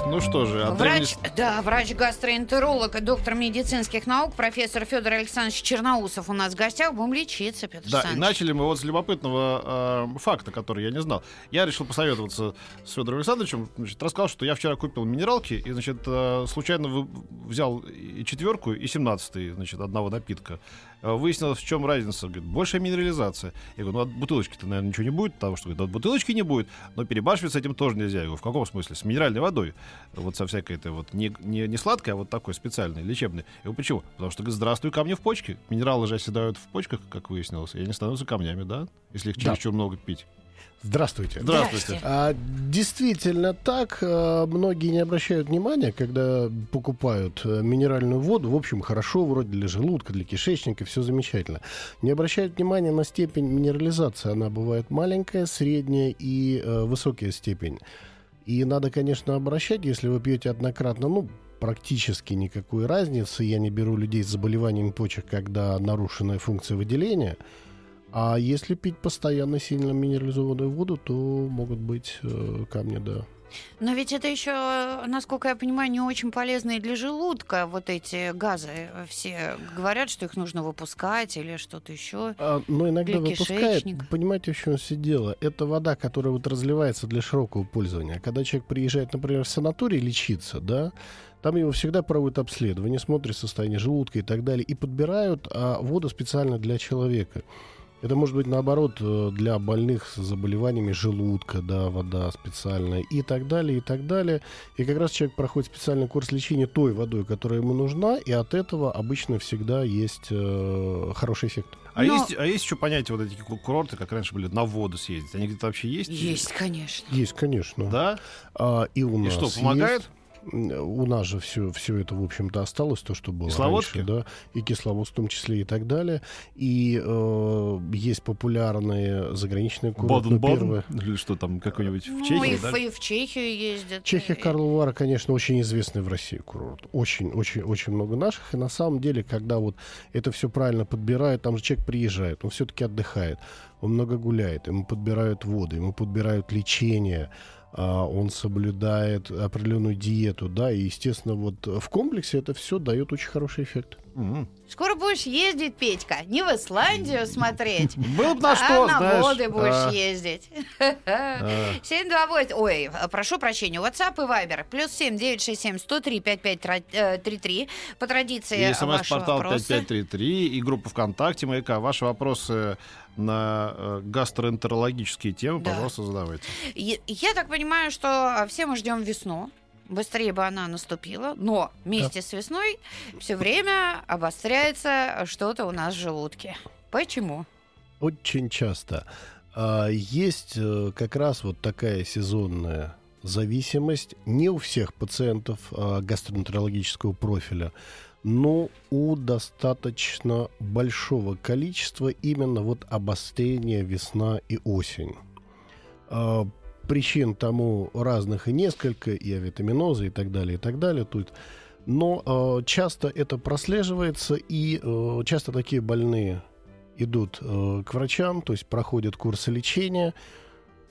Так, ну что же, а Врач, да, врач-гастроэнтеролог, доктор медицинских наук, профессор Федор Александрович Черноусов у нас в гостях. Будем лечиться, Петр Да, и начали мы вот с любопытного э, факта, который я не знал. Я решил посоветоваться с Федором Александровичем. Значит, рассказал, что я вчера купил минералки и, значит, э, случайно вы- взял и четверку, и семнадцатый, значит, одного напитка. Выяснилось, в чем разница. Говорит, большая минерализация. Я говорю, ну от бутылочки-то, наверное, ничего не будет, потому что говорит, от бутылочки не будет, но перебарщивать с этим тоже нельзя. Я говорю, в каком смысле? С минеральной водой. Вот со всякой этой вот не, не, не сладкой, а вот такой специальной, лечебной. Говорю, почему? Потому что, говорит, здравствуй, камни в почки. Минералы же оседают в почках, как выяснилось, и они становятся камнями, да? Если их Да. чересчур много пить. Здравствуйте. Здравствуйте. А, действительно так. а, Многие не обращают внимания, когда покупают э, минеральную воду. В общем, хорошо вроде для желудка, для кишечника, все замечательно. Не обращают внимания на степень минерализации. Она бывает маленькая, средняя и э, высокая степень. И надо, конечно, обращать, если вы пьете однократно, ну, практически никакой разницы. Я не беру людей с заболеванием почек, когда нарушенная функция выделения. А если пить постоянно сильно минерализованную воду, то могут быть э, камни, да. Но ведь это еще, насколько я понимаю, не очень полезные для желудка вот эти газы. Все говорят, что их нужно выпускать или что-то еще. А, но иногда Для выпускает, кишечника. понимаете, в чем все дело? Это вода, которая вот разливается для широкого пользования. А Когда человек приезжает, например, в санаторий лечиться, да, там его всегда проводят обследование, смотрят состояние желудка и так далее, и подбирают а, воду специально для человека. Это может быть, наоборот, э, для больных с заболеваниями желудка, да, вода специальная и так далее, и так далее. И как раз человек проходит специальный курс лечения той водой, которая ему нужна, и от этого обычно всегда есть э, хороший эффект. А, Но- есть, а есть еще понятие вот эти ку- курорты, как раньше были, на воду съездить? Они где-то вообще есть? Есть, конечно. Есть, конечно. Да? А, и у И нас что, помогает? есть. У нас же все, все это, в общем-то, осталось, то, что было Кисловодки? раньше, да, и кисловодск в том числе и так далее. И э, есть популярные заграничные курорты. первое. Или что там, какой-нибудь в Ну, Чехии, и, да? и в Чехию ездят. Чехия, И- Карлова Вара, конечно, очень известный в России курорт. Очень, очень, очень много наших. И на самом деле, когда вот это все правильно подбирают, там же человек приезжает, он все-таки отдыхает, он много гуляет, ему подбирают воду, ему подбирают лечение, он соблюдает определенную диету, да, и, естественно, вот в комплексе это все дает очень хороший эффект. Скоро будешь ездить, Петька, не в Исландию смотреть, Было бы на а что, на знаешь. воды будешь А, ездить. а. 728, ой, прошу прощения, WhatsApp и Viber, плюс 7 967 103 5533, по традиции И смс-портал вопросы. 5533, и группа ВКонтакте «Маяка». Ваши вопросы на э, гастроэнтерологические темы, Да. пожалуйста, задавайте. Я, я так понимаю, что все мы ждем весну. Быстрее бы она наступила, но вместе с весной все время обостряется что-то у нас в желудке. Почему? Очень часто. А, Есть э, как раз вот такая сезонная зависимость не у всех пациентов а, гастроэнтерологического профиля, но у достаточно большого количества именно вот обострения весна и осень. Причин тому разных и несколько, и авитаминозы, и так далее, и так далее. Тут но э, часто это прослеживается, и э, часто такие больные идут э, к врачам, то есть проходят курсы лечения,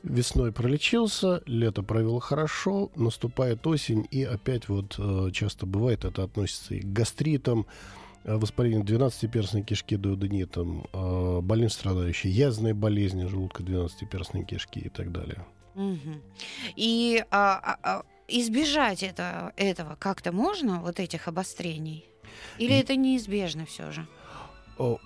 весной пролечился, лето провел хорошо, наступает осень, и опять вот э, часто бывает, это относится и к гастритам, э, воспалению 12-перстной кишки, дуоденитам, э, больным страдающие язвные болезни желудка 12-перстной кишки и так далее. И а, а, а, избежать это, этого как-то можно, вот этих обострений? Или И- это неизбежно все же?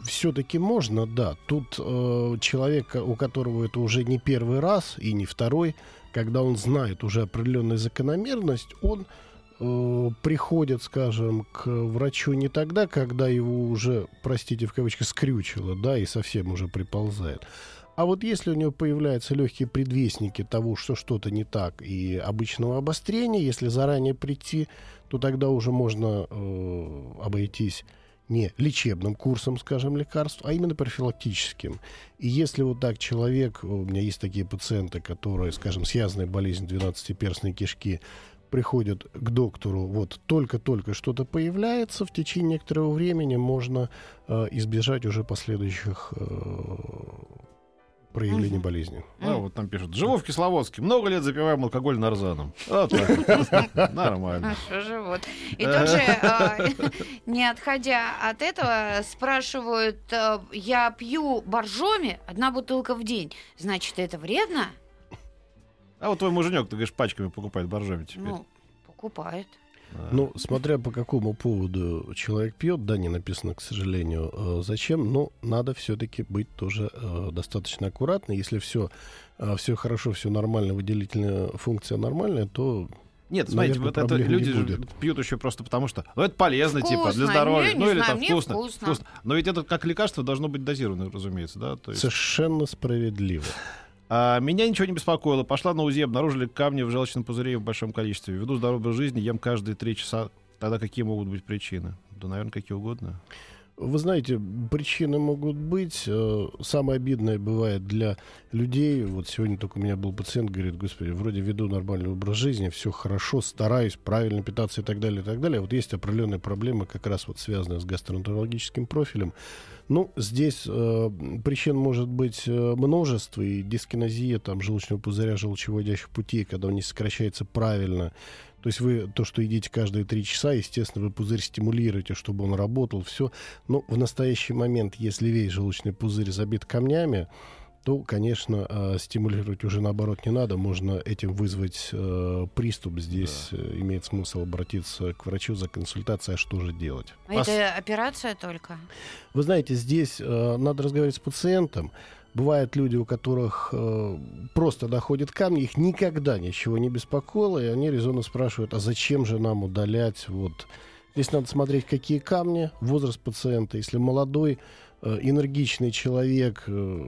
Все-таки можно, да. Тут э, человек, у которого это уже не первый раз и не второй, когда он знает уже определенную закономерность, он э, приходит, скажем, к врачу не тогда, когда его уже, простите, в кавычках, скрючило, да, и совсем уже приползает. А вот если у него появляются легкие предвестники того, что что-то не так, и обычного обострения, если заранее прийти, то тогда уже можно э, обойтись не лечебным курсом, скажем, лекарств, а именно профилактическим. И если вот так человек, у меня есть такие пациенты, которые, скажем, с язвной болезнью 12-перстной кишки, приходят к доктору, вот только-только что-то появляется, в течение некоторого времени можно э, избежать уже последующих э, проявлений Мгм. болезни. А, вот там пишут. Живу в Кисловодске. Много лет запиваем алкоголь нарзаном. Так. Нормально. А что же вот. И тут же, а, не отходя от этого, спрашивают, а, я пью боржоми, одна бутылка в день. Значит, это вредно? А вот твой муженек, ты говоришь, пачками покупает боржоми теперь. Ну, покупает. Ну, смотря по какому поводу человек пьет, да, не написано, к сожалению, э, зачем, но надо все-таки быть тоже э, достаточно аккуратно. Если все, все хорошо, все нормально, выделительная функция нормальная, то Нет, смотрите, наверное, вот это люди же пьют еще просто потому что, ну это полезно, типа, для Вкусно. здоровья, Не, не ну или знаю, там мне вкусно, вкусно. Но ведь это как лекарство должно быть дозировано, разумеется, да? То есть, совершенно справедливо. А, меня ничего не беспокоило. Пошла на УЗИ, обнаружили камни в желчном пузыре в большом количестве. Веду здоровый образ жизни, ем каждые три часа. Тогда какие могут быть причины? Да, наверное, какие угодно. Вы знаете, причины могут быть. Э, Самое обидное бывает для людей. Вот сегодня только у меня был пациент, говорит, господи, вроде веду нормальный образ жизни, все хорошо, стараюсь правильно питаться и так далее, и так далее. Вот есть определенные проблемы, как раз вот связанные с гастроэнтерологическим профилем. Ну, здесь э, причин может быть э, множество, и дискинезия там, желчного пузыря, желчевыводящих путей, когда он не сокращается правильно. То есть вы то, что едите каждые три часа, естественно, вы пузырь стимулируете, чтобы он работал, все. Но в настоящий момент, если весь желчный пузырь забит камнями, то, конечно, э, стимулировать уже наоборот не надо. Можно этим вызвать э, приступ. Здесь э, имеет смысл обратиться к врачу за консультацией, а что же делать. А Пос- Это операция только? Вы знаете, здесь э, надо разговаривать с пациентом. Бывают люди, у которых э, просто доходят камни, их никогда ничего не беспокоило, и они резонно спрашивают, а зачем же нам удалять? Вот. Здесь надо смотреть, какие камни, возраст пациента. Если молодой, энергичный человек, э,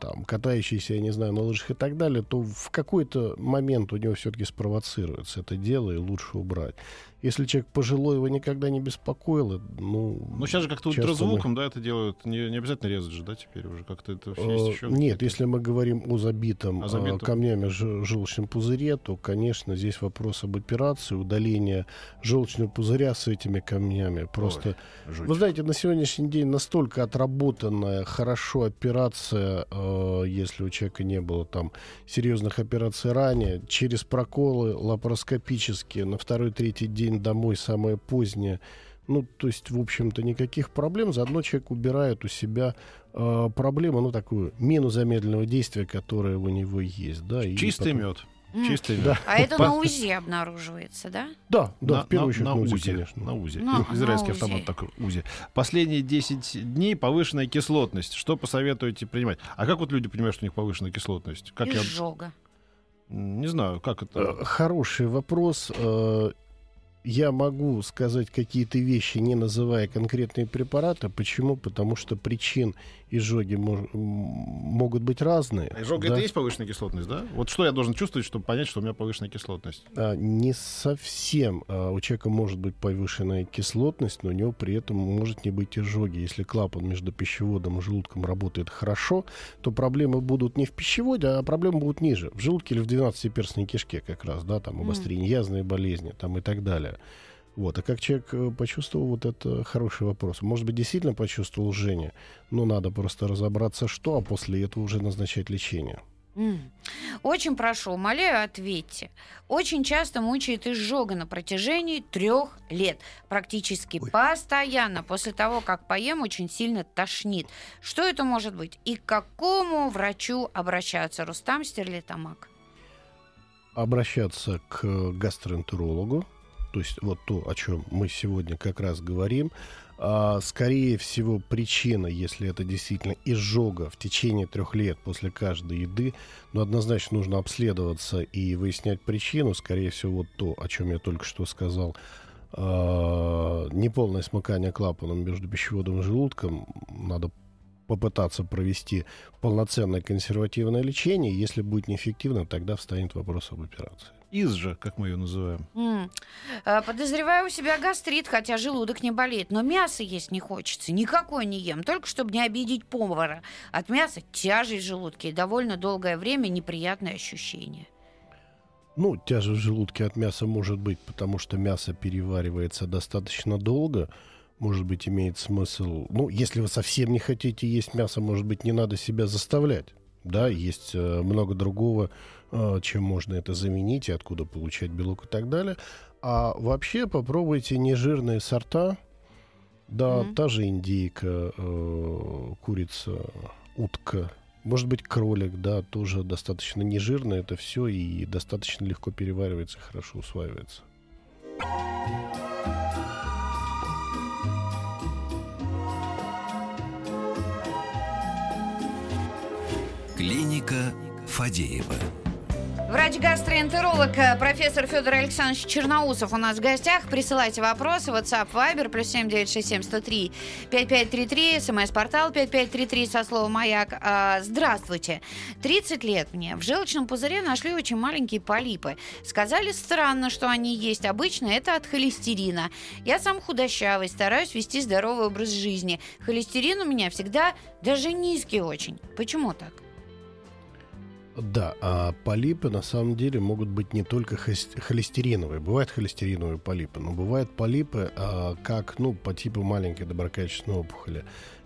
там, катающийся, я не знаю, на лыжах и так далее, то в какой-то момент у него все-таки спровоцируется это дело, и лучше убрать. Если человек пожилой, его никогда не беспокоило, ну... Ну, сейчас же как-то часто мы- ультразвуком, да, это делают. Не, не обязательно резать же, да, теперь уже как-то это Э, есть еще. Нет, если мы говорим о забитом, О э, забитом. камнями желчном пузыре, то, конечно, здесь вопрос об операции, удаления желчного пузыря с этими камнями. Просто, Жуть. вы знаете, на сегодняшний день настолько отработанная хорошо операция, э, если у человека не было там серьезных операций ранее, через проколы лапароскопические, на второй-третий день домой самое позднее. Ну, то есть, в общем-то, никаких проблем. Заодно человек убирает у себя э, проблему, ну, такую мину замедленного действия, которая у него есть. Да, Чистый потом- мед. Чистый мед. Да. А это на УЗИ обнаруживается, да? Да, да, на, в первую на- очередь на на УЗИ, УЗИ, конечно. На УЗИ. На- Израильский на автомат УЗИ. такой УЗИ. Последние 10 дней повышенная кислотность. Что посоветуете принимать? А как вот люди понимают, что у них повышенная кислотность? Как я... Изжога. М, Не знаю, как это... Э, Хороший вопрос. Я могу сказать какие-то вещи, не называя конкретные препараты. Почему? Потому что причин изжоги мож- могут быть разные. А Изжога да. это есть повышенная кислотность, да? Вот что я должен чувствовать, чтобы понять, что у меня повышенная кислотность? А, Не совсем. А, У человека может быть повышенная кислотность, но у него при этом может не быть изжоги. Если клапан между пищеводом и желудком работает хорошо, то проблемы будут не в пищеводе, а проблемы будут ниже. В желудке или в 12-перстной кишке как раз, да, там обострение, язвные болезни там и так далее. Вот. А как человек э, почувствовал, вот это хороший вопрос. Может быть, действительно почувствовал жжение, но надо просто разобраться, что, а после этого уже назначать лечение. Очень прошу, умоляю, ответьте. Очень часто мучает изжога на протяжении трех лет. Практически Ой. постоянно. После того, как поем, очень сильно тошнит. Что это может быть? И к какому врачу обращаться? Рустам Стерлитамак. обращаться к гастроэнтерологу, то есть вот то, о чем мы сегодня как раз говорим. А, скорее всего, причина, если это действительно изжога в течение трех лет после каждой еды, но однозначно нужно обследоваться и выяснять причину. Скорее всего, вот то, о чем я только что сказал, а, неполное смыкание клапаном между пищеводом и желудком. Надо попытаться провести полноценное консервативное лечение. Если будет неэффективно, тогда встанет вопрос об операции. Изжа, как мы ее называем. Э, Подозреваю у себя гастрит, хотя желудок не болит. Но мясо есть не хочется. Никакой не ем. Только чтобы не обидеть повара. От мяса тяжесть в желудке и довольно долгое время неприятное ощущение. Ну, тяжесть в желудке от мяса может быть, потому что мясо переваривается достаточно долго. Может быть, имеет смысл... Ну, если вы совсем не хотите есть мясо, может быть, не надо себя заставлять. Да, есть э, много другого, э, чем можно это заменить и откуда получать белок и так далее. А вообще попробуйте нежирные сорта. Да, Мгм. та же индейка, э, курица, утка, может быть, кролик, да, тоже достаточно нежирно это все и достаточно легко переваривается, хорошо усваивается. Клиника Фадеева. Врач-гастроэнтеролог, э, профессор Федор Александрович Черноусов у нас в гостях. Присылайте вопросы. WhatsApp, Viber, плюс 7967 103 5533, смс-портал 5533 со словом «Маяк». А, Здравствуйте. 30 лет мне. В желчном пузыре нашли очень маленькие полипы. Сказали, странно, что они есть. Обычно это от холестерина. Я сам худощавый, стараюсь вести здоровый образ жизни. Холестерин у меня всегда даже низкий очень. Почему так? Да, а полипы на самом деле могут быть не только холестериновые. Бывают холестериновые полипы, но бывают полипы, а, как ну, по типу маленькой доброкачественной опухоли.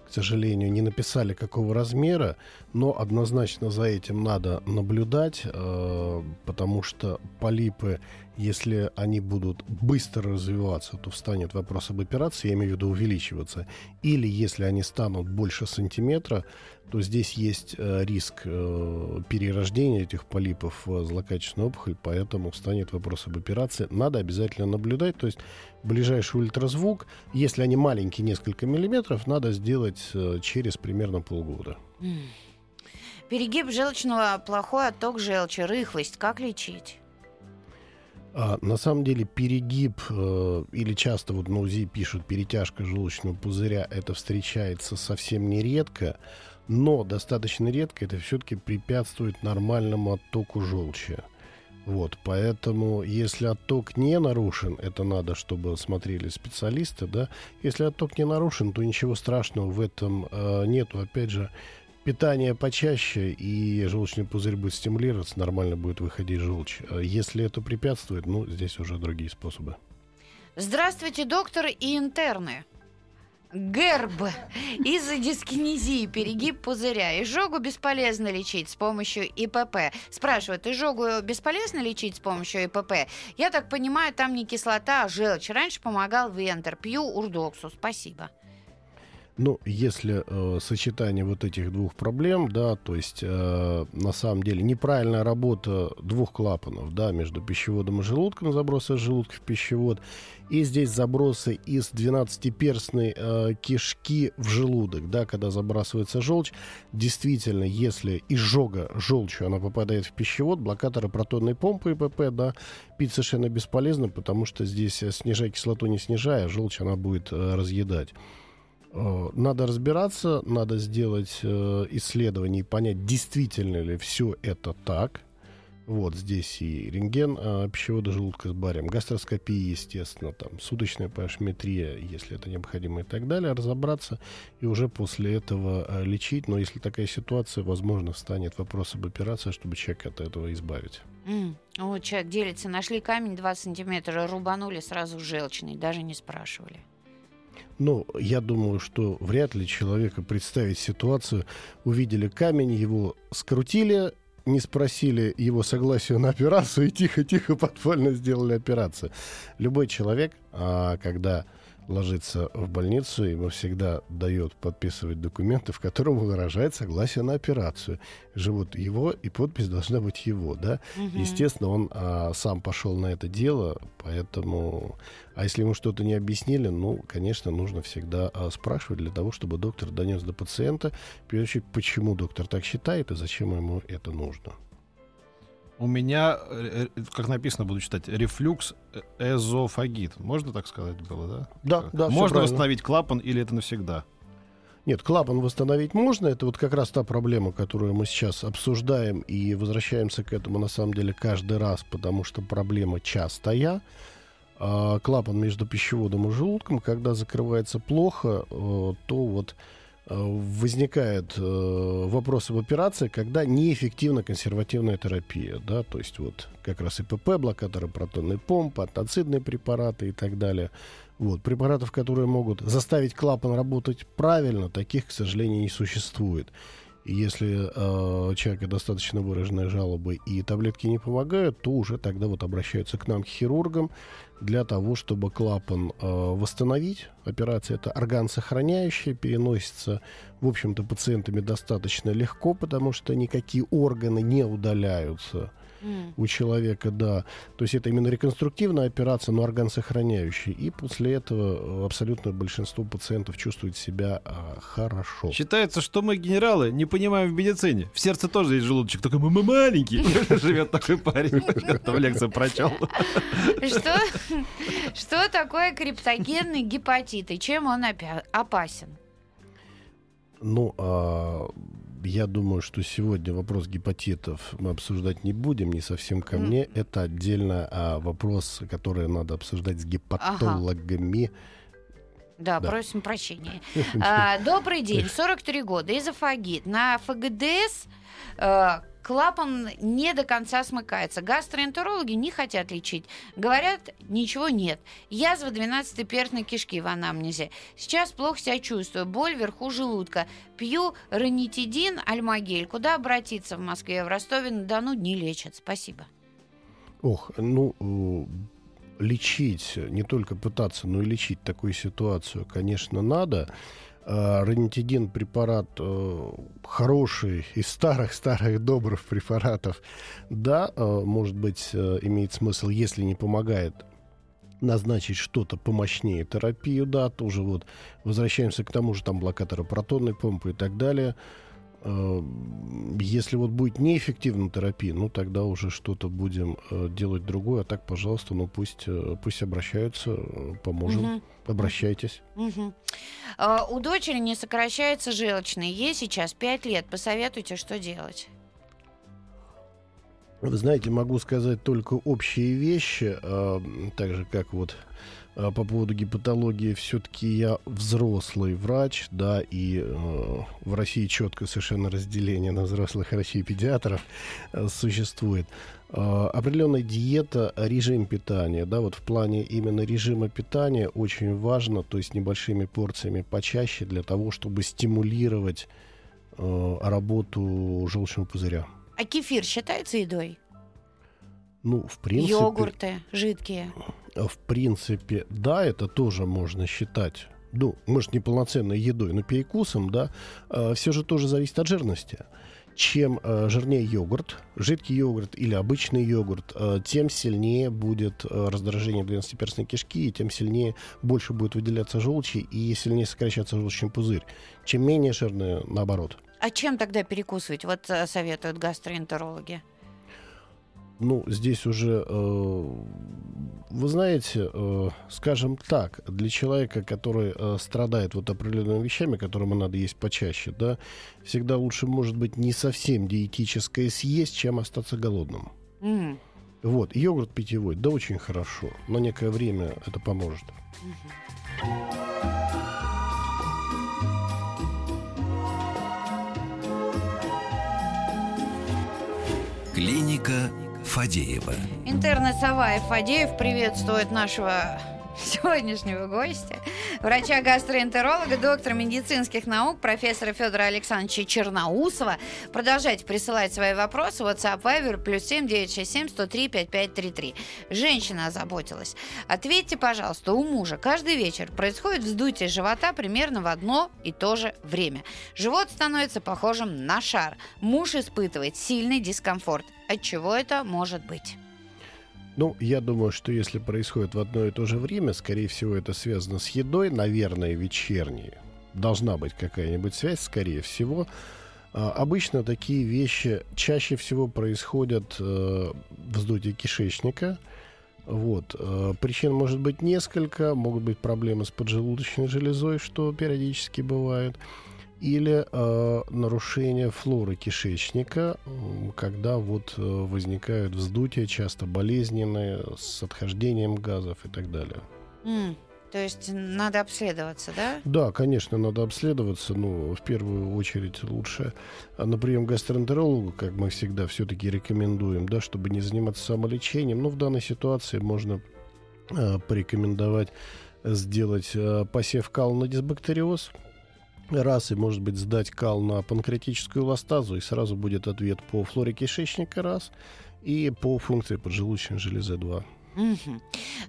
К сожалению, не написали, какого размера, но однозначно за этим надо наблюдать, э, потому что полипы, если они будут быстро развиваться, то встанет вопрос об операции, я имею в виду увеличиваться. Или если они станут больше сантиметра, то здесь есть э, риск э, перерождения этих полипов в злокачественную опухоль, поэтому встанет вопрос об операции. Надо обязательно наблюдать, то есть ближайший ультразвук, если они маленькие, несколько миллиметров, надо сделать э, через примерно полгода. Перегиб желчного, плохой отток желчи, рыхлость. Как лечить? А, на самом деле перегиб э, или часто вот на УЗИ пишут перетяжка желудочного пузыря, это встречается совсем нередко, но достаточно редко это все-таки препятствует нормальному оттоку желчи. Вот, поэтому, если отток не нарушен, это надо, чтобы смотрели специалисты, да. Если отток не нарушен, то ничего страшного в этом э, нету. Опять же, питание почаще, и желчный пузырь будет стимулироваться, нормально будет выходить желчь. А Если это препятствует, ну, здесь уже другие способы. Здравствуйте, доктор и интерны. Герб из-за дискинезии, перегиб пузыря. Изжогу бесполезно лечить с помощью ИПП. Спрашивают, изжогу бесполезно лечить с помощью ИПП? Я так понимаю, там не кислота, а желчь. Раньше помогал Вентер. Пью урдоксу. Спасибо. Ну, если э, сочетание вот этих двух проблем, да, то есть э, на самом деле неправильная работа двух клапанов, да, между пищеводом и желудком, забросы из желудка в пищевод, и здесь забросы из 12-перстной э, кишки в желудок, да, когда забрасывается желчь, действительно, если изжога желчью, она попадает в пищевод, блокаторы протонной помпы ИПП, да, пить совершенно бесполезно, потому что здесь, э, снижая кислоту, не снижая, желчь она будет э, разъедать. Э, Надо разбираться, надо сделать э, исследование и понять, действительно ли все это так. Вот здесь и рентген э, пищевода желудка с барием, гастроскопия, естественно, там суточная pH-метрия, если это необходимо и так далее, разобраться и уже после этого лечить. Но если такая ситуация, возможно, встанет вопрос об операции, чтобы человека от этого избавить. М, Вот человек делится. Нашли камень 2 сантиметра, рубанули сразу желчный. Даже не спрашивали. Ну, я думаю, что вряд ли человека представить ситуацию. Увидели камень, его скрутили, не спросили его согласия на операцию и тихо-тихо подпольно сделали операцию. Любой человек, а, когда ложится в больницу, ему всегда дает подписывать документы, в котором выражает согласие на операцию. Живут его, и подпись должна быть его, да? Мгм. Естественно, он а, сам пошел на это дело, поэтому... А если ему что-то не объяснили, ну, конечно, нужно всегда а, спрашивать для того, чтобы доктор донес до пациента, в первую очередь, почему доктор так считает и зачем ему это нужно. У меня, э, э, как написано, буду читать, рефлюкс эзофагит. Можно так сказать было, да? Да, да, Можно восстановить клапан или это навсегда? Нет, клапан восстановить можно. Это вот как раз та проблема, которую мы сейчас обсуждаем и возвращаемся к этому на самом деле каждый раз, потому что проблема частая. А клапан между пищеводом и желудком, когда закрывается плохо, э, то вот возникает э, вопрос об операции, когда неэффективна консервативная терапия, да, то есть вот как раз ИПП, блокаторы протонной помпы, антацидные препараты и так далее. Вот. Препаратов, которые могут заставить клапан работать правильно, таких, к сожалению, не существует. Если э, человека достаточно выраженные жалобы и таблетки не помогают, то уже тогда вот обращаются к нам, к хирургам, для того, чтобы клапан э, восстановить. Операция это орган сохраняющая, переносится, в общем-то, пациентами достаточно легко, потому что никакие органы не удаляются mm. у человека, да. То есть это именно реконструктивная операция, но орган сохраняющий. И после этого абсолютное большинство пациентов чувствует себя а, хорошо. Считается, что мы, генералы, не понимаем в медицине. В сердце тоже есть желудочек, только мы маленький. Живет такой парень, кто в лекцию прочел. Что, что такое криптогенный гепатит и чем он опасен? Ну, а, я думаю, что сегодня вопрос гепатитов мы обсуждать не будем, не совсем ко мне. Mm. Это отдельно а, вопрос, который надо обсуждать с гепатологами. Ага. Да, да, просим прощения. А, добрый день, 43 года, изофагит. На ФГДС а, клапан не до конца смыкается. Гастроэнтерологи не хотят лечить. Говорят, ничего нет. Язва 12-перстной кишки в анамнезе. Сейчас плохо себя чувствую. Боль вверху желудка. Пью ранитидин, альмагель. Куда обратиться в Москве? В Ростове-на-Дону не лечат. Спасибо. Ох, ну, лечить, не только пытаться, но и лечить такую ситуацию, конечно, надо. Uh, ранитидин препарат uh, хороший из старых-старых добрых препаратов. Да, uh, может быть, имеет смысл, если не помогает назначить что-то помощнее терапию, да, тоже вот возвращаемся к тому же, там, блокатора протонной помпы и так далее. Э, если вот будет неэффективна терапия, ну тогда уже что-то будем э, делать другое. А так, пожалуйста, ну пусть, э, пусть обращаются, поможем. Угу. Обращайтесь. Угу. У дочери не сокращается желчный. Ей сейчас 5 лет. Посоветуйте, что делать. Вы знаете, могу сказать только общие вещи, а, так же как вот по поводу гепатологии, все-таки я взрослый врач, да, и э, в России четкое совершенно разделение на взрослых врачей и педиатров э, существует. Э, определенная диета, режим питания, да, вот в плане именно режима питания очень важно, то есть небольшими порциями почаще для того, чтобы стимулировать э, работу желчного пузыря. А кефир считается едой? Ну, в принципе... Йогурты жидкие. В принципе, да, это тоже можно считать ну, может, не полноценной едой, но перекусом, да, э, все же тоже зависит от жирности. Чем э, жирнее йогурт, жидкий йогурт или обычный йогурт, э, тем сильнее будет э, раздражение 12-перстной кишки, и тем сильнее больше будет выделяться желчи и сильнее сокращаться желчный пузырь. Чем менее жирное, наоборот. А чем тогда перекусывать? Вот э, советуют гастроэнтерологи ну, здесь уже, э, вы знаете, э, скажем так, для человека, который э, страдает вот определенными вещами, которым надо есть почаще, да, всегда лучше, может быть, не совсем диетическое съесть, чем остаться голодным. Mm. Вот, йогурт питьевой, да, очень хорошо, но некое время это поможет. Mm-hmm. Клиника Фадеева. Интернет-сова Фадеев приветствует нашего сегодняшнего гостя, врача-гастроэнтеролога, доктора медицинских наук, профессора Федора Александровича Черноусова. Продолжайте присылать свои вопросы. WhatsApp Viber плюс 7 967 103 5533. Женщина озаботилась. Ответьте, пожалуйста, у мужа каждый вечер происходит вздутие живота примерно в одно и то же время. Живот становится похожим на шар. Муж испытывает сильный дискомфорт. От чего это может быть? Ну, я думаю, что если происходит в одно и то же время, скорее всего, это связано с едой, наверное, вечерней. Должна быть какая-нибудь связь, скорее всего. А, обычно такие вещи чаще всего происходят э, вздутие кишечника. Вот. Э, причин может быть несколько. Могут быть проблемы с поджелудочной железой, что периодически бывает. Или э, нарушение флоры кишечника, когда вот э, возникают вздутия, часто болезненные, с отхождением газов и так далее. М, То есть надо обследоваться, да? Да, конечно, надо обследоваться, но в первую очередь лучше а, на прием к гастроэнтерологу, как мы всегда все-таки рекомендуем, да, чтобы не заниматься самолечением. Но в данной ситуации можно э, порекомендовать сделать э, посев кал на дисбактериоз, раз, и, может быть, сдать кал на панкреатическую ластазу, и сразу будет ответ по флоре кишечника, раз, и по функции поджелудочной железы, два. Мгм.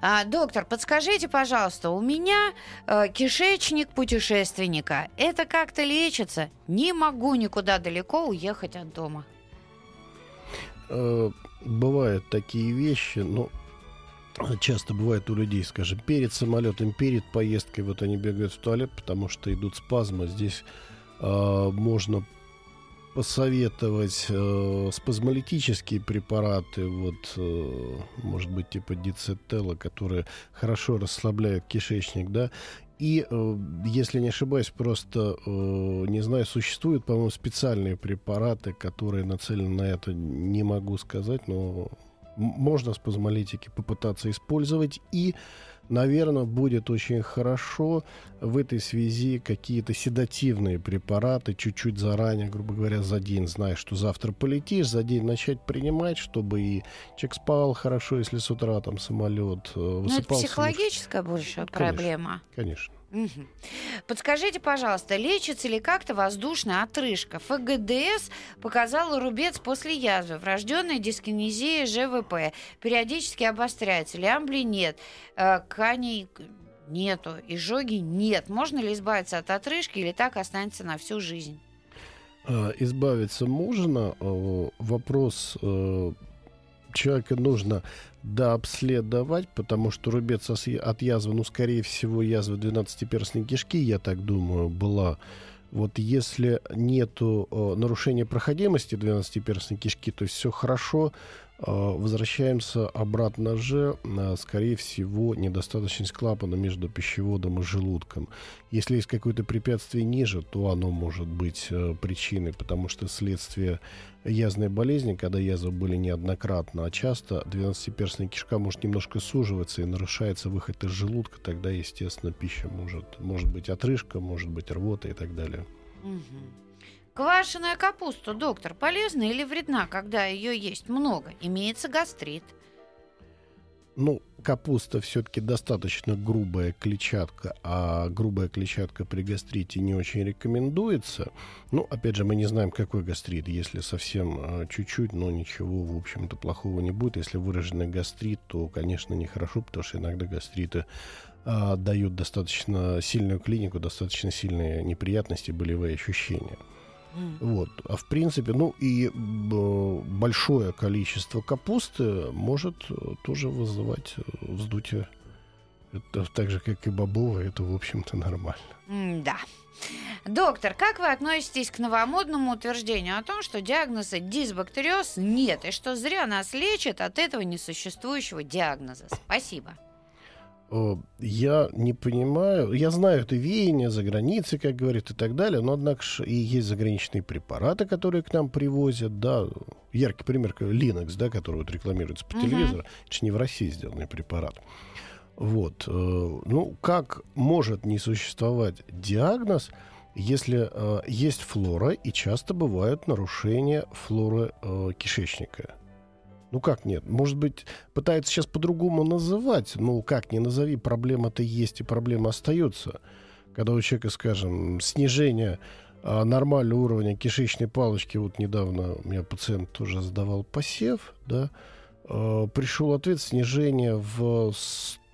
А, доктор, подскажите, пожалуйста, у меня э, кишечник путешественника. Это как-то лечится? Не могу никуда далеко уехать от дома. Э, Бывают такие вещи, но часто бывает у людей, скажем, перед самолетом, перед поездкой, вот они бегают в туалет, потому что идут спазмы. Здесь э, можно посоветовать э, спазмолитические препараты, вот, э, может быть, типа дицетела, которые хорошо расслабляют кишечник, да, и, э, если не ошибаюсь, просто, э, не знаю, существуют, по-моему, специальные препараты, которые нацелены на это, не могу сказать, но можно спазмолитики попытаться использовать. И, наверное, будет очень хорошо в этой связи какие-то седативные препараты чуть-чуть заранее, грубо говоря, за день, зная, что завтра полетишь, за день начать принимать, чтобы и человек спал хорошо, если с утра там самолет э, Ну, это высыпался. психологическая больше Конечно. проблема. Конечно. Подскажите, пожалуйста, лечится ли как-то воздушная отрыжка? ФГДС показала рубец после язвы, врожденная дискинезия ЖВП. Периодически обостряется. Лямбли нет. Э, Каней нету. Изжоги нет. Можно ли избавиться от отрыжки или так останется на всю жизнь? А, Избавиться можно. Э, Вопрос э, человека нужно дообследовать, потому что рубец от язвы, ну, скорее всего, язва 12-перстной кишки, я так думаю, была. Вот если нету э, нарушения проходимости 12-перстной кишки, то есть все хорошо, возвращаемся обратно же, э, скорее всего, недостаточность клапана между пищеводом и желудком. Если есть какое-то препятствие ниже, то оно может быть э, причиной, потому что следствие язвной болезни, когда язвы были неоднократно, а часто 12-перстная кишка может немножко суживаться и нарушается выход из желудка, тогда, естественно, пища может, может быть отрыжка, может быть рвота и так далее. Мгм. Квашеная капуста, доктор, полезна или вредна, когда ее есть много? Имеется гастрит. Ну, капуста все-таки достаточно грубая клетчатка, а грубая клетчатка при гастрите не очень рекомендуется. Ну, опять же, мы не знаем, какой гастрит. Если совсем а, чуть-чуть, но ничего, в общем-то, плохого не будет. Если выраженный гастрит, то, конечно, нехорошо, потому что иногда гастриты а, дают достаточно сильную клинику, достаточно сильные неприятности, болевые ощущения. Вот. А в принципе, ну и большое количество капусты может э, тоже вызывать э, вздутие. Это так же, как и бобовая, это, в общем-то, нормально. Да. Доктор, как вы относитесь к новомодному утверждению о том, что диагноза дисбактериоз нет, и что зря нас лечат от этого несуществующего диагноза? Спасибо. Э, Я не понимаю, я знаю это веяние за границей, как говорят, и так далее, но, однако, ж и есть заграничные препараты, которые к нам привозят, да, яркий пример, Linux, да, который вот рекламируется по Мгм. телевизору, это же не в России сделанный препарат. Вот, э, ну, как может не существовать диагноз, если э, есть флора, и часто бывают нарушения флоры кишечника? Ну как нет? Может быть, пытаются сейчас по-другому называть. Ну как не назови, проблема-то есть и проблема остается. Когда у человека, скажем, снижение а, нормального уровня кишечной палочки, вот недавно у меня пациент тоже сдавал посев, да, а, пришел ответ снижение в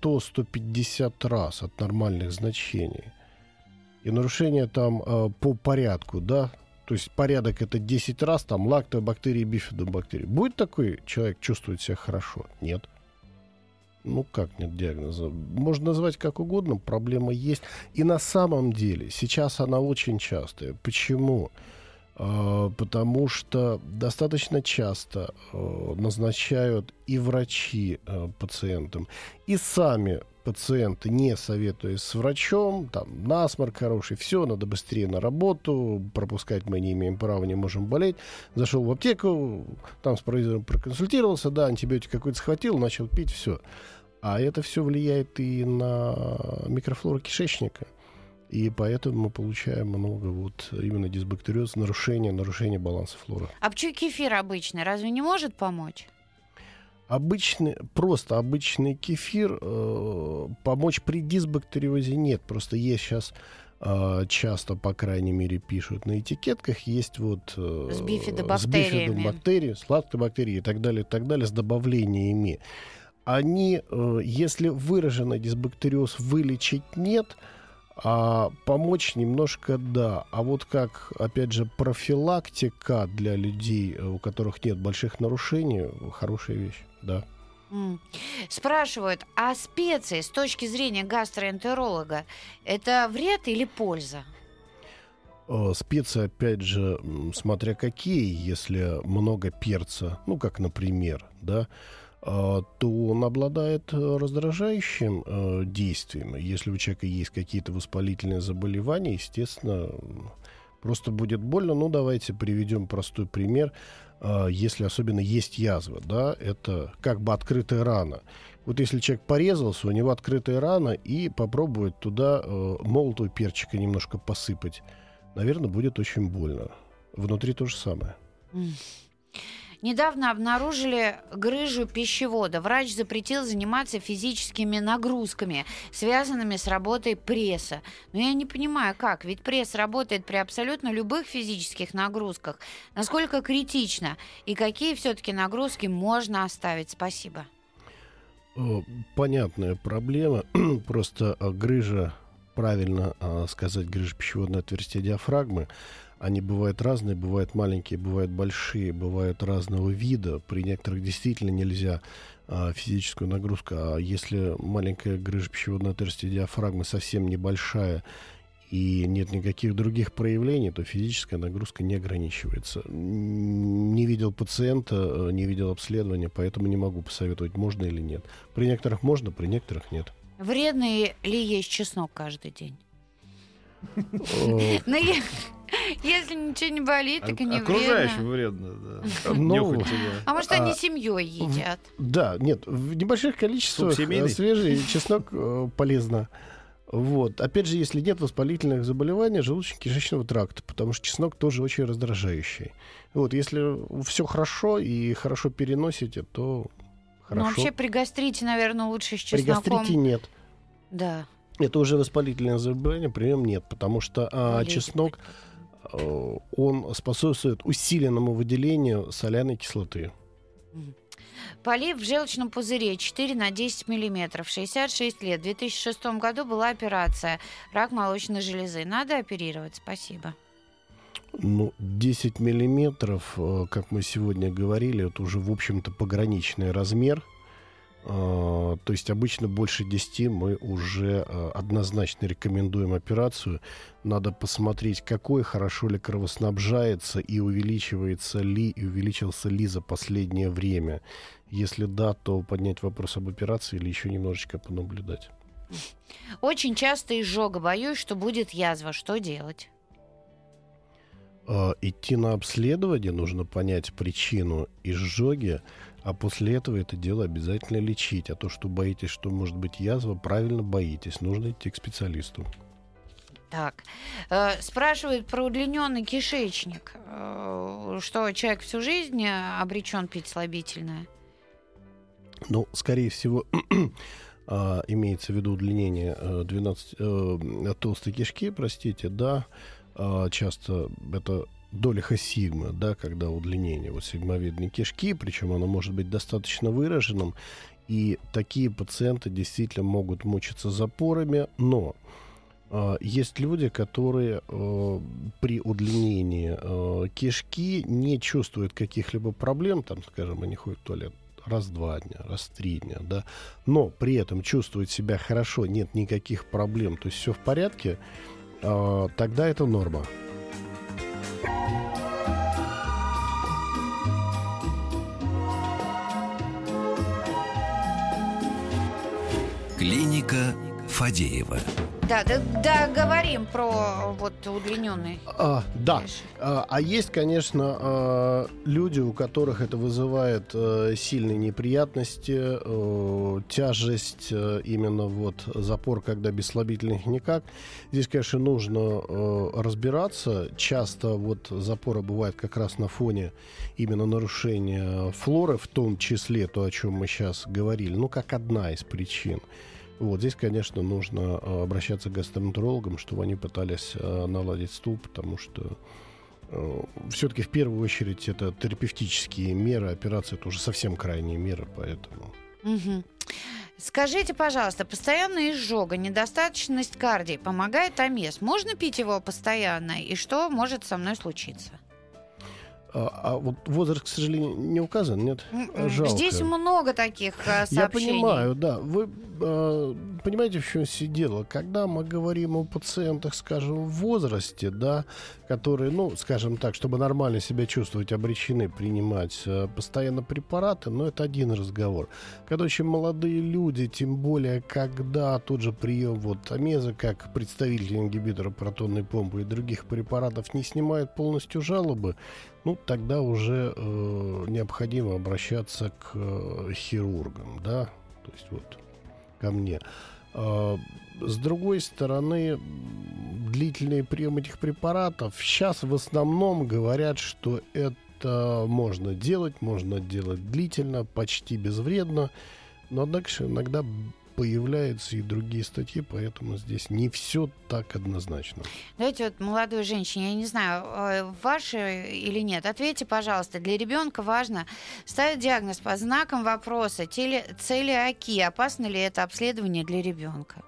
100-150 раз от нормальных значений. И нарушение там а, по порядку, да, то есть порядок это 10 раз, там лактобактерии, бифидобактерии. Будет такой человек чувствовать себя хорошо? Нет. Ну как нет диагноза? Можно назвать как угодно, проблема есть. И на самом деле сейчас она очень частая. Почему? А, потому что достаточно часто э, назначают и врачи э, пациентам, и сами пациенты, не советуясь с врачом, там, насморк хороший, все, надо быстрее на работу, пропускать мы не имеем права, не можем болеть. Зашел в аптеку, там с провизором проконсультировался, да, антибиотик какой-то схватил, начал пить, все. А это все влияет и на микрофлору кишечника. И поэтому мы получаем много вот именно дисбактериоз, нарушения, нарушения баланса флоры. А почему кефир обычный? Разве не может помочь? Обычный, просто обычный кефир э, помочь при дисбактериозе нет. Просто есть сейчас э, часто, по крайней мере, пишут на этикетках, есть вот э, с бифидобактериями, с бифидобактерии, сладкой бактерии и так далее, и так далее, с добавлениями. Они, э, если выраженный дисбактериоз вылечить нет, а помочь немножко да. А вот как, опять же, профилактика для людей, у которых нет больших нарушений, хорошая вещь, да. Спрашивают, а специи с точки зрения гастроэнтеролога это вред или польза? Э, специи, опять же, смотря какие, если много перца, ну, как, например, да, то он обладает э, раздражающим э, действием. Если у человека есть какие-то воспалительные заболевания, естественно, просто будет больно. Ну, давайте приведем простой пример. А, если особенно есть язва, да, это как бы открытая рана. Вот если человек порезался, у него открытая рана, и попробует туда э, молотого перчика немножко посыпать, наверное, будет очень больно. Внутри то же самое. Недавно обнаружили грыжу пищевода. Врач запретил заниматься физическими нагрузками, связанными с работой пресса. Но я не понимаю, как, ведь пресс работает при абсолютно любых физических нагрузках. Насколько критично и какие все-таки нагрузки можно оставить? Спасибо. Понятная проблема. Просто а, грыжа, правильно а, сказать, грыжа пищеводного отверстия диафрагмы, они бывают разные, бывают маленькие, бывают большие, бывают разного вида. При некоторых действительно нельзя а, физическую нагрузку. А если маленькая грыжа пищеводного отверстия диафрагмы совсем небольшая и нет никаких других проявлений, то физическая нагрузка не ограничивается. Не видел пациента, э, не видел обследования, поэтому не могу посоветовать, можно или нет. При некоторых можно, при некоторых нет. Вредный ли есть чеснок каждый день? Ну, если ничего не болит, так и не Окружающим вредно, да. Ну, а может, они а, семьей едят? Да, нет, в небольших количествах э, свежий чеснок э, полезно. Вот. Опять же, если нет воспалительных заболеваний желудочно-кишечного тракта, потому что чеснок тоже очень раздражающий. Вот, если все хорошо и хорошо переносите, то хорошо. Ну, вообще при гастрите, наверное, лучше с чесноком. При гастрите нет. Да. Это уже воспалительное заболевание, прием нет, потому что а, чеснок а, он способствует усиленному выделению соляной кислоты. Полив в желчном пузыре 4 на 10 миллиметров, 66 лет. В 2006 году была операция рак молочной железы. Надо оперировать? Спасибо. Ну, 10 миллиметров, э, как мы сегодня говорили, это уже, в общем-то, пограничный размер – то есть обычно больше 10 мы уже а, однозначно рекомендуем операцию. Надо посмотреть, какой, хорошо ли кровоснабжается и увеличивается ли и увеличился ли за последнее время. Если да, то поднять вопрос об операции или еще немножечко понаблюдать. Очень часто изжога. Боюсь, что будет язва. Что делать? А, идти на обследование, нужно понять причину изжоги. А после этого это дело обязательно лечить. А то, что боитесь, что может быть язва, правильно боитесь. Нужно идти к специалисту. Так, э, спрашивают про удлиненный кишечник. Э, что человек всю жизнь обречен пить слабительное? Ну, скорее всего, э, имеется в виду удлинение 12, э, толстой кишки, простите, да. Э, часто это долиха сигма, да, когда удлинение вот сигмовидной кишки, причем оно может быть достаточно выраженным, и такие пациенты действительно могут мучиться запорами, но э, есть люди, которые э, при удлинении э, кишки не чувствуют каких-либо проблем, там, скажем, они ходят в туалет раз в два дня, раз в три дня, да, но при этом чувствуют себя хорошо, нет никаких проблем, то есть все в порядке, а, тогда это норма. Клиника Фадеева. Да, да, да, говорим про вот удлиненный. А, да. А, а есть, конечно, а, люди, у которых это вызывает э, сильные неприятности, э, тяжесть, э, именно вот запор, когда без слабительных никак. Здесь, конечно, нужно разбираться. Часто вот запоры бывают как раз на фоне именно нарушения флоры, в том числе то, о чем мы сейчас говорили, ну, как одна из причин. Вот здесь, конечно, нужно э, обращаться к гастроэнтерологам, чтобы они пытались э, наладить стул, потому что все-таки в первую очередь это терапевтические меры, операция это уже совсем крайние меры, поэтому. Мгм. Скажите, пожалуйста, постоянная изжога, недостаточность кардии помогает АМЕС? Можно пить его постоянно? И что может со мной случиться? А, а вот возраст, к сожалению, не указан, нет? Жалко. Здесь много таких э, сообщений. Я понимаю, да. Вы э, понимаете, в чем все дело? Когда мы говорим о пациентах, скажем, в возрасте, да, которые, ну, скажем так, чтобы нормально себя чувствовать, обречены принимать э, постоянно препараты, но это один разговор. Когда очень молодые люди, тем более, когда тот же прием вот амеза, как представитель ингибитора протонной помпы и других препаратов не снимает полностью жалобы, ну, тогда уже э, необходимо обращаться к э, хирургам, да, то есть вот ко мне. А, С другой стороны, длительный прием этих препаратов сейчас в основном говорят, что это можно делать, можно делать длительно, почти безвредно, но однако иногда появляются и другие статьи, поэтому здесь не все так однозначно. Давайте вот молодой женщине, я не знаю, э, ваши или нет, ответьте, пожалуйста. Для ребенка важно ставить диагноз под знаком вопроса теле- целиакии. Опасно ли это обследование для ребенка?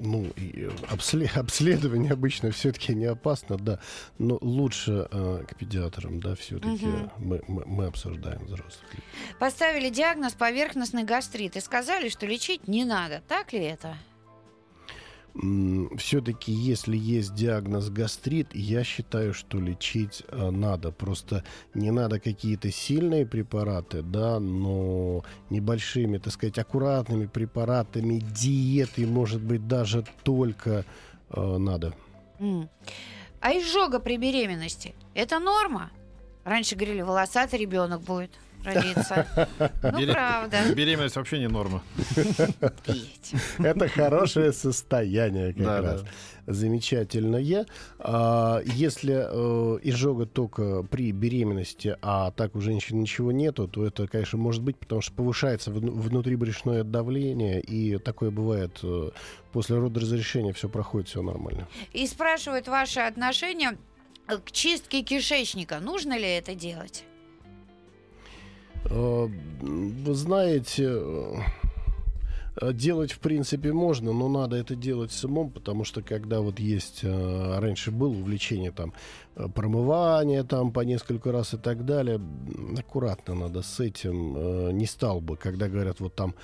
Ну, э, обсле- обследование обычно все-таки не опасно, да, но лучше э, к педиатрам, да, все-таки Мгм. мы, мы, мы обсуждаем взрослых. Поставили диагноз поверхностный гастрит и сказали, что лечить не надо. Так ли это? Все-таки, если есть диагноз гастрит, я считаю, что лечить э, надо. Просто не надо какие-то сильные препараты, да, но небольшими, так сказать, аккуратными препаратами, диетой, может быть, даже только э, надо. М. А изжога при беременности – это норма? Раньше говорили, волосатый ребенок будет родиться. Ну, правда. Беременность вообще не норма. Это хорошее состояние как Да, раз. да. Замечательное. А, Если э, изжога только при беременности, а так у женщин ничего нету, то это, конечно, может быть, потому что повышается вну- внутрибрюшное давление, и такое бывает э, после родоразрешения, все проходит, все нормально. И спрашивают ваши отношения к чистке кишечника. Нужно ли это делать? Э, Вы знаете, э, делать в принципе можно, но надо это делать с умом, потому что когда вот есть, э, раньше было увлечение там промывание там по несколько раз и так далее, аккуратно надо с этим, не стал бы, когда говорят вот там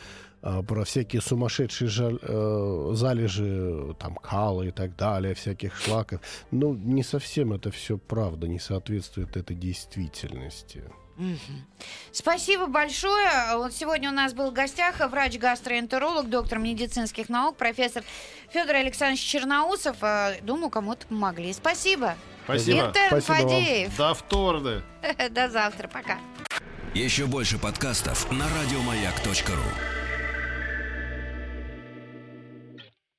про всякие сумасшедшие жаль- э, залежи там кала и так далее, всяких шлаков. Ну, не совсем это все правда, не соответствует этой действительности. Спасибо большое. Вот сегодня у нас был в гостях врач-гастроэнтеролог, доктор медицинских наук, профессор Федор Александрович Черноусов. Э, Думаю, кому-то помогли. Спасибо. Спасибо. Интерн Спасибо вам. Фадеев. До вторды. До завтра. Пока. Еще больше подкастов на радиомаяк.ру.